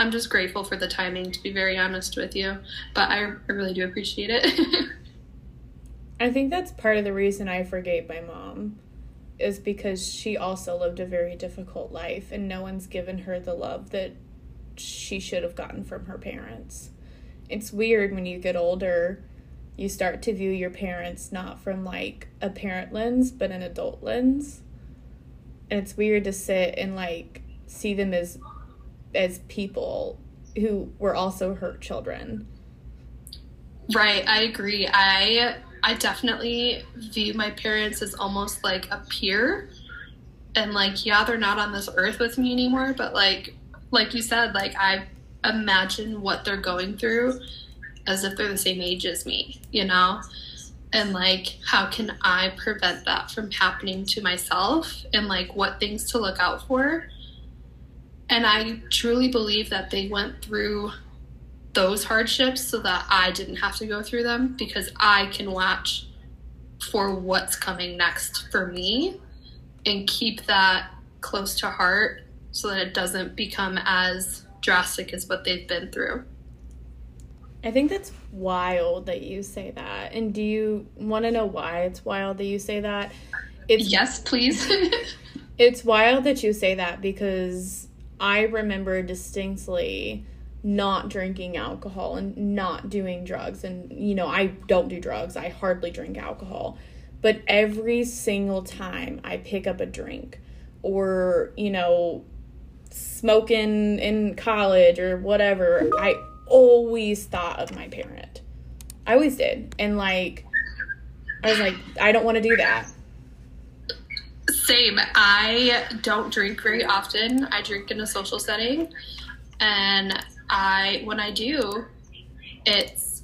I'm just grateful for the timing to be very honest with you, but I, really do appreciate it. *laughs* I think that's part of the reason I forgave my mom is because she also lived a very difficult life and no one's given her the love that she should have gotten from her parents. It's weird when you get older, you start to view your parents not from like a parent lens, but an adult lens. And it's weird to sit and like see them as as people who were also hurt children. Right, I agree. I I definitely view my parents as almost like a peer. And like, yeah, they're not on this earth with me anymore, but like like you said, like I imagine what they're going through as if they're the same age as me, you know? And like how can I prevent that from happening to myself and like what things to look out for? And I truly believe that they went through those hardships so that I didn't have to go through them because I can watch for what's coming next for me and keep that close to heart so that it doesn't become as drastic as what they've been through. I think that's wild that you say that. And do you want to know why it's wild that you say that? It's Yes, please. *laughs* it's wild that you say that because I remember distinctly not drinking alcohol and not doing drugs. And you know I don't do drugs. I hardly drink alcohol. But every single time I pick up a drink or you know smoking in college or whatever I always thought of my parent. I always did. And like I was like I don't want to do that same I don't drink very often I drink in a social setting and I when I do, it's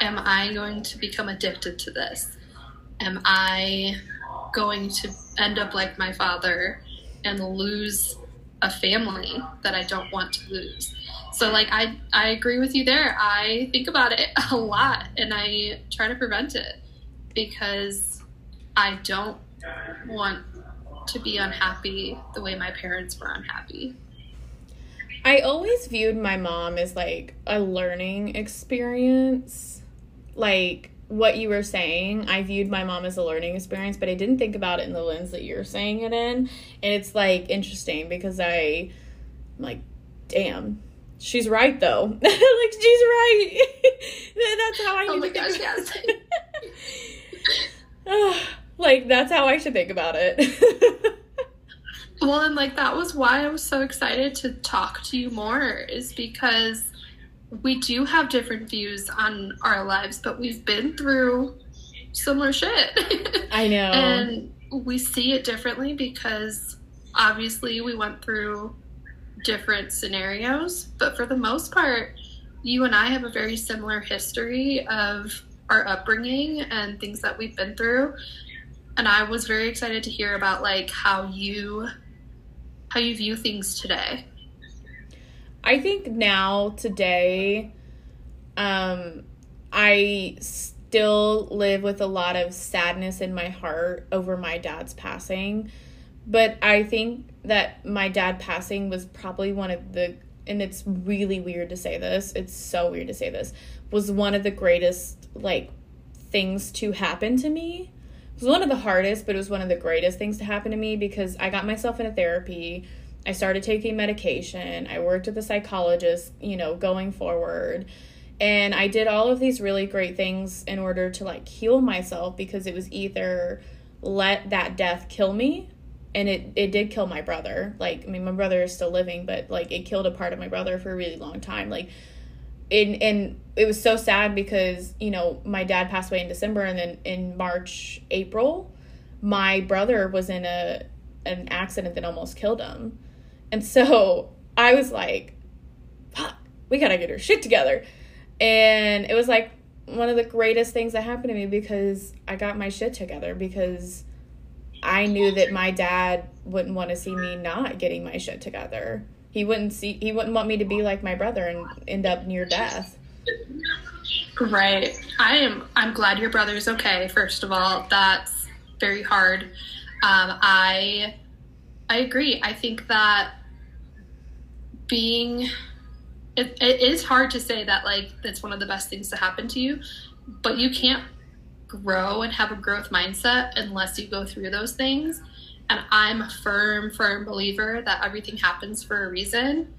am I going to become addicted to this? Am I going to end up like my father and lose a family that I don't want to lose? So like I I agree with you there. I think about it *laughs* a lot and I try to prevent it because I don't want to be unhappy the way my parents were unhappy. I always viewed my mom as like a learning experience. Like what you were saying, I viewed my mom as a learning experience, but I didn't think about it in the lens that you're saying it in. And it's like interesting because I I'm like, damn, she's right though. *laughs* like she's right. *laughs* That's how I. Oh my gosh, yes. *laughs* like that's how I should think about it. *laughs* well, and like that was why I was so excited to talk to you more is because we do have different views on our lives, but we've been through similar shit. I know. *laughs* and we see it differently because obviously we went through different scenarios, but for the most part, you and I have a very similar history of our upbringing and things that we've been through. And I was very excited to hear about like how you how you view things today. I think now today um I still live with a lot of sadness in my heart over my dad's passing. But I think that my dad passing was probably one of the and it's really weird to say this. It's so weird to say this. Was one of the greatest like things to happen to me. It was one of the hardest, but it was one of the greatest things to happen to me because I got myself into therapy. I started taking medication. I worked with a psychologist, you know, going forward and I did all of these really great things in order to like heal myself because it was either let that death kill me and it it did kill my brother. Like I mean my brother is still living, but like it killed a part of my brother for a really long time. Like in and it was so sad because, you know, my dad passed away in December and then in March, April, my brother was in a an accident that almost killed him. And so I was like, fuck, we gotta get our shit together. And it was like one of the greatest things that happened to me because I got my shit together because I knew that my dad wouldn't want to see me not getting my shit together. He wouldn't see he wouldn't want me to be like my brother and end up near death. Right. I am I'm glad your brother's okay, first of all. That's very hard. Um, I I agree. I think that being it, it is hard to say that like that's one of the best things to happen to you but you can't grow and have a growth mindset unless you go through those things and i'm a firm firm believer that everything happens for a reason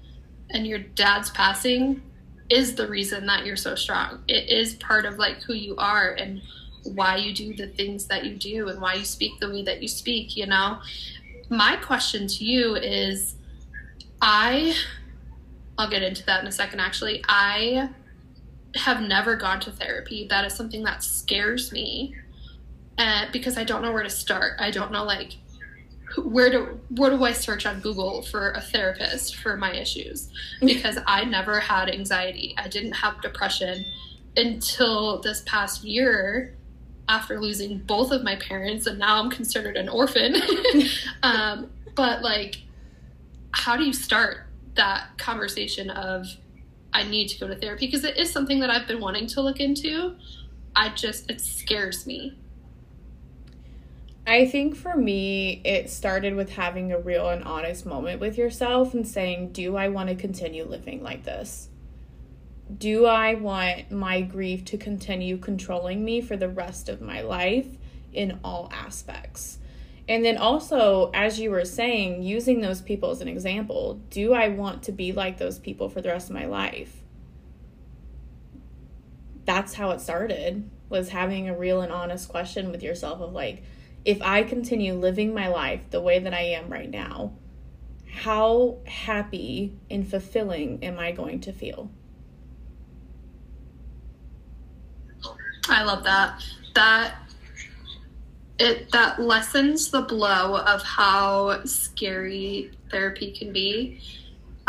and your dad's passing is the reason that you're so strong it is part of like who you are and why you do the things that you do and why you speak the way that you speak you know my question to you is i I'll get into that in a second actually. I have never gone to therapy. That is something that scares me. Uh, because I don't know where to start. I don't know like where do what do I search on Google for a therapist for my issues? Because I never had anxiety. I didn't have depression until this past year after losing both of my parents and now I'm considered an orphan. *laughs* um, but like how do you start? that conversation of I need to go to therapy because it is something that I've been wanting to look into. I just it scares me. I think for me, it started with having a real and honest moment with yourself and saying, Do I want to continue living like this? Do I want my grief to continue controlling me for the rest of my life in all aspects? And then also, as you were saying, using those people as an example, do I want to be like those people for the rest of my life? That's how it started, was having a real and honest question with yourself of like, if I continue living my life the way that I am right now, how happy and fulfilling am I going to feel? I love that. That it that lessens the blow of how scary therapy can be.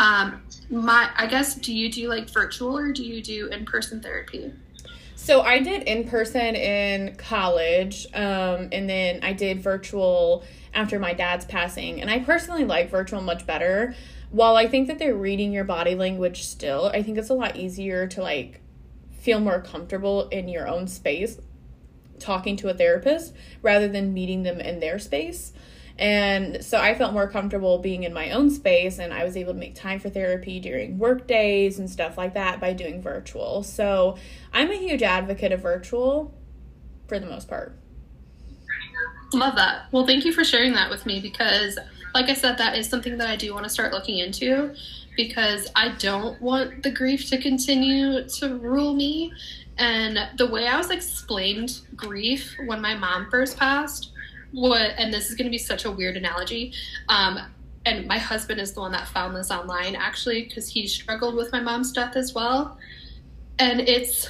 Um, my I guess do you do like virtual or do you do in person therapy? So I did in person in college, um, and then I did virtual after my dad's passing. And I personally like virtual much better. While I think that they're reading your body language still, I think it's a lot easier to like feel more comfortable in your own space talking to a therapist rather than meeting them in their space. And so I felt more comfortable being in my own space, and I was able to make time for therapy during work days and stuff like that by doing virtual. So I'm a huge advocate of virtual for the most part. Love that. Well, thank you for sharing that with me because, like I said, that is something that I do want to start looking into because I don't want the grief to continue to rule me. And the way I was explained grief when my mom first passed what, and this is going to be such a weird analogy. Um, and my husband is the one that found this online actually because he struggled with my mom's death as well. And it's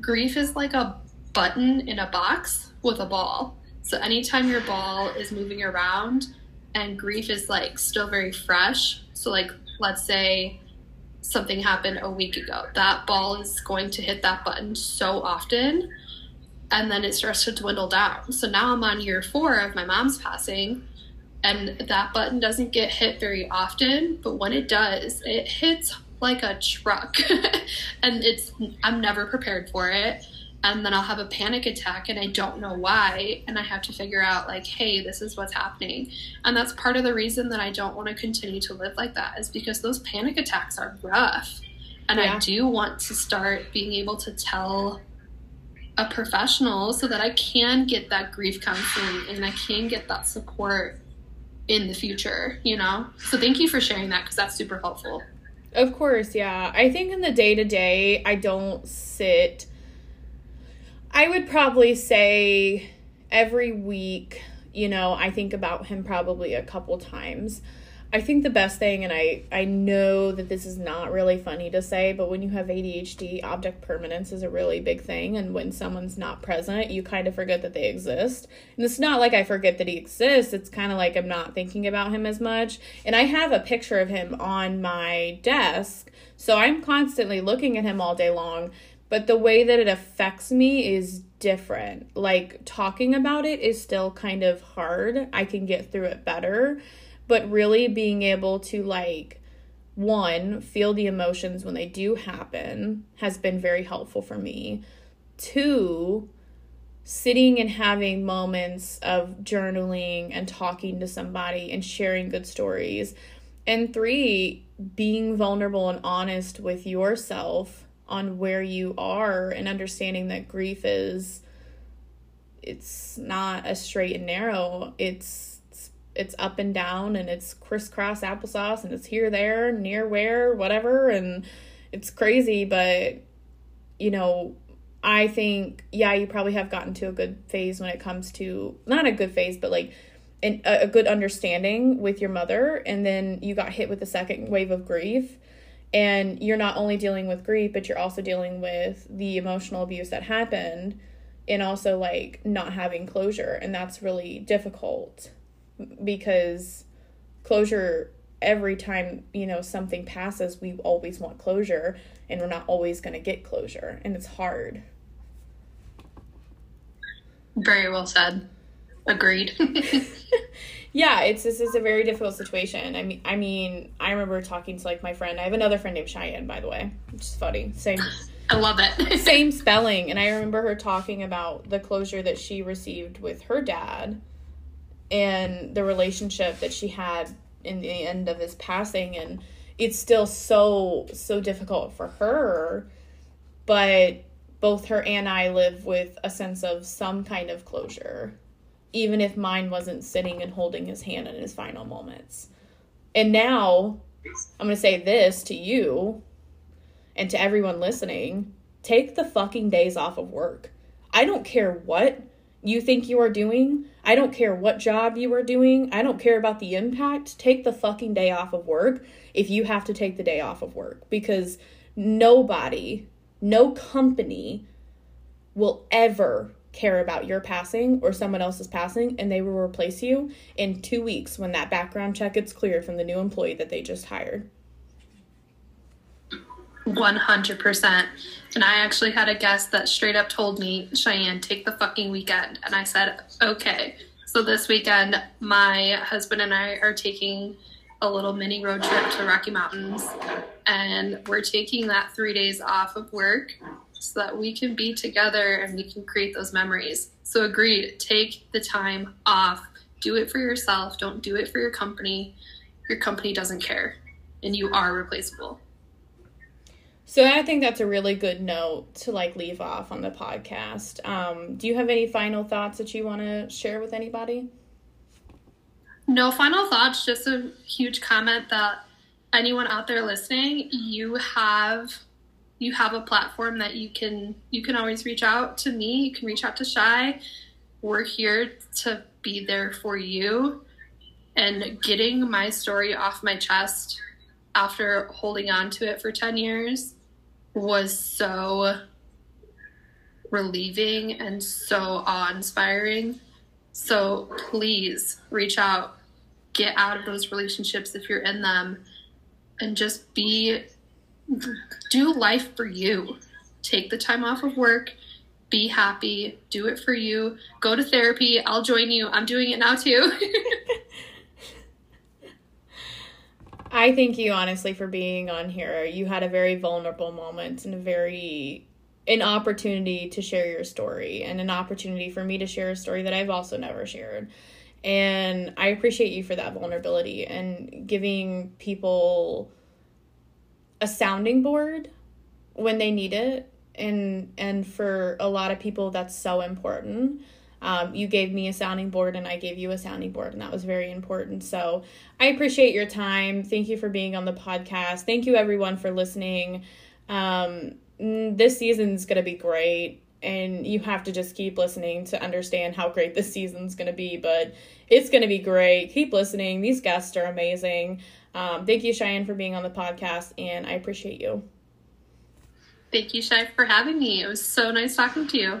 grief is like a button in a box with a ball. So anytime your ball is moving around and grief is like still very fresh, so like let's say something happened a week ago, that ball is going to hit that button so often and then it starts to dwindle down. So now I'm on year 4 of my mom's passing and that button doesn't get hit very often, but when it does, it hits like a truck. *laughs* and it's I'm never prepared for it. And then I'll have a panic attack and I don't know why. And I have to figure out, like, hey, this is what's happening. And that's part of the reason that I don't want to continue to live like that, is because those panic attacks are rough. And yeah. I do want to start being able to tell a professional so that I can get that grief counseling and I can get that support in the future, you know? So thank you for sharing that because that's super helpful. Of course, yeah. I think in the day to day, I don't sit. I would probably say every week, you know, I think about him probably a couple times. I think the best thing, and I, I know that this is not really funny to say, but when you have ADHD, object permanence is a really big thing. And when someone's not present, you kind of forget that they exist. And it's not like I forget that he exists, it's kind of like I'm not thinking about him as much. And I have a picture of him on my desk, so I'm constantly looking at him all day long. But the way that it affects me is different. Like talking about it is still kind of hard. I can get through it better but really being able to like one feel the emotions when they do happen has been very helpful for me. Two sitting and having moments of journaling and talking to somebody and sharing good stories. And three being vulnerable and honest with yourself on where you are and understanding that grief is it's not a straight and narrow it's it's up and down and it's crisscross applesauce and it's here there near where whatever and it's crazy but you know i think yeah you probably have gotten to a good phase when it comes to not a good phase but like an, a good understanding with your mother and then you got hit with the second wave of grief and you're not only dealing with grief but you're also dealing with the emotional abuse that happened and also like not having closure and that's really difficult because closure every time you know something passes we always want closure and we're not always going to get closure and it's hard. Very well said. Agreed. *laughs* Yeah it's this is a very difficult situation. I mean i mean i remember talking to like my friend. I have another friend named cheyenne by the way which is funny. Same i love it. *laughs* same spelling and i remember her talking about the closure that she received with her dad and the relationship that she had in the end of his passing and it's still so so difficult for her. But both her and I live with a sense of some kind of closure even if mine wasn't sitting and holding his hand in his final moments. And now I'm going to say this to you and to everyone listening take the fucking days off of work. I don't care what you think you are doing. I don't care what job you are doing. I don't care about the impact. Take the fucking day off of work if you have to take the day off of work because nobody, no company will ever care about your passing or someone else's passing and they will replace you in 2 weeks when that background check gets cleared from the new employee that they just hired. 100%. And I actually had a guest that straight up told me, Cheyenne, take the fucking weekend. And I said, okay. So this weekend, my husband and I are taking a little mini road trip to Rocky Mountains. And we're taking that three days off of work so that we can be together and we can create those memories. So, agreed, take the time off. Do it for yourself. Don't do it for your company. Your company doesn't care, and you are replaceable. So I think that's a really good note to like leave off on the podcast. Um, do you have any final thoughts that you want to share with anybody? No final thoughts, just a huge comment that anyone out there listening, you have you have a platform that you can you can always reach out to me, you can reach out to Chey we're here to be there for you. And getting my story off my chest after holding on to it for 10 years was so relieving and so awe inspiring. So please reach out, get out of those relationships if you're in them, and just be, do life for you. Take the time off of work, be happy, do it for you, go to therapy. I'll join you. I'm doing it now too. *laughs* *laughs* I thank you honestly for being on here. You had a very vulnerable moment and a very an opportunity to share your story and an opportunity for me to share a story that I've also never shared. And I appreciate you for that vulnerability and giving people a sounding board when they need it. And and for a lot of people that's so important. Um, you gave me a sounding board and I gave you a sounding board, and that was very important. So I appreciate your time. Thank you for being on the podcast. Thank you, everyone, for listening. Um, this season's going to be great and you have to just keep listening to understand how great this season's going to be but it's going to be great keep listening these guests are amazing um, thank you cheyenne for being on the podcast and i appreciate you thank you Chey for having me it was so nice talking to you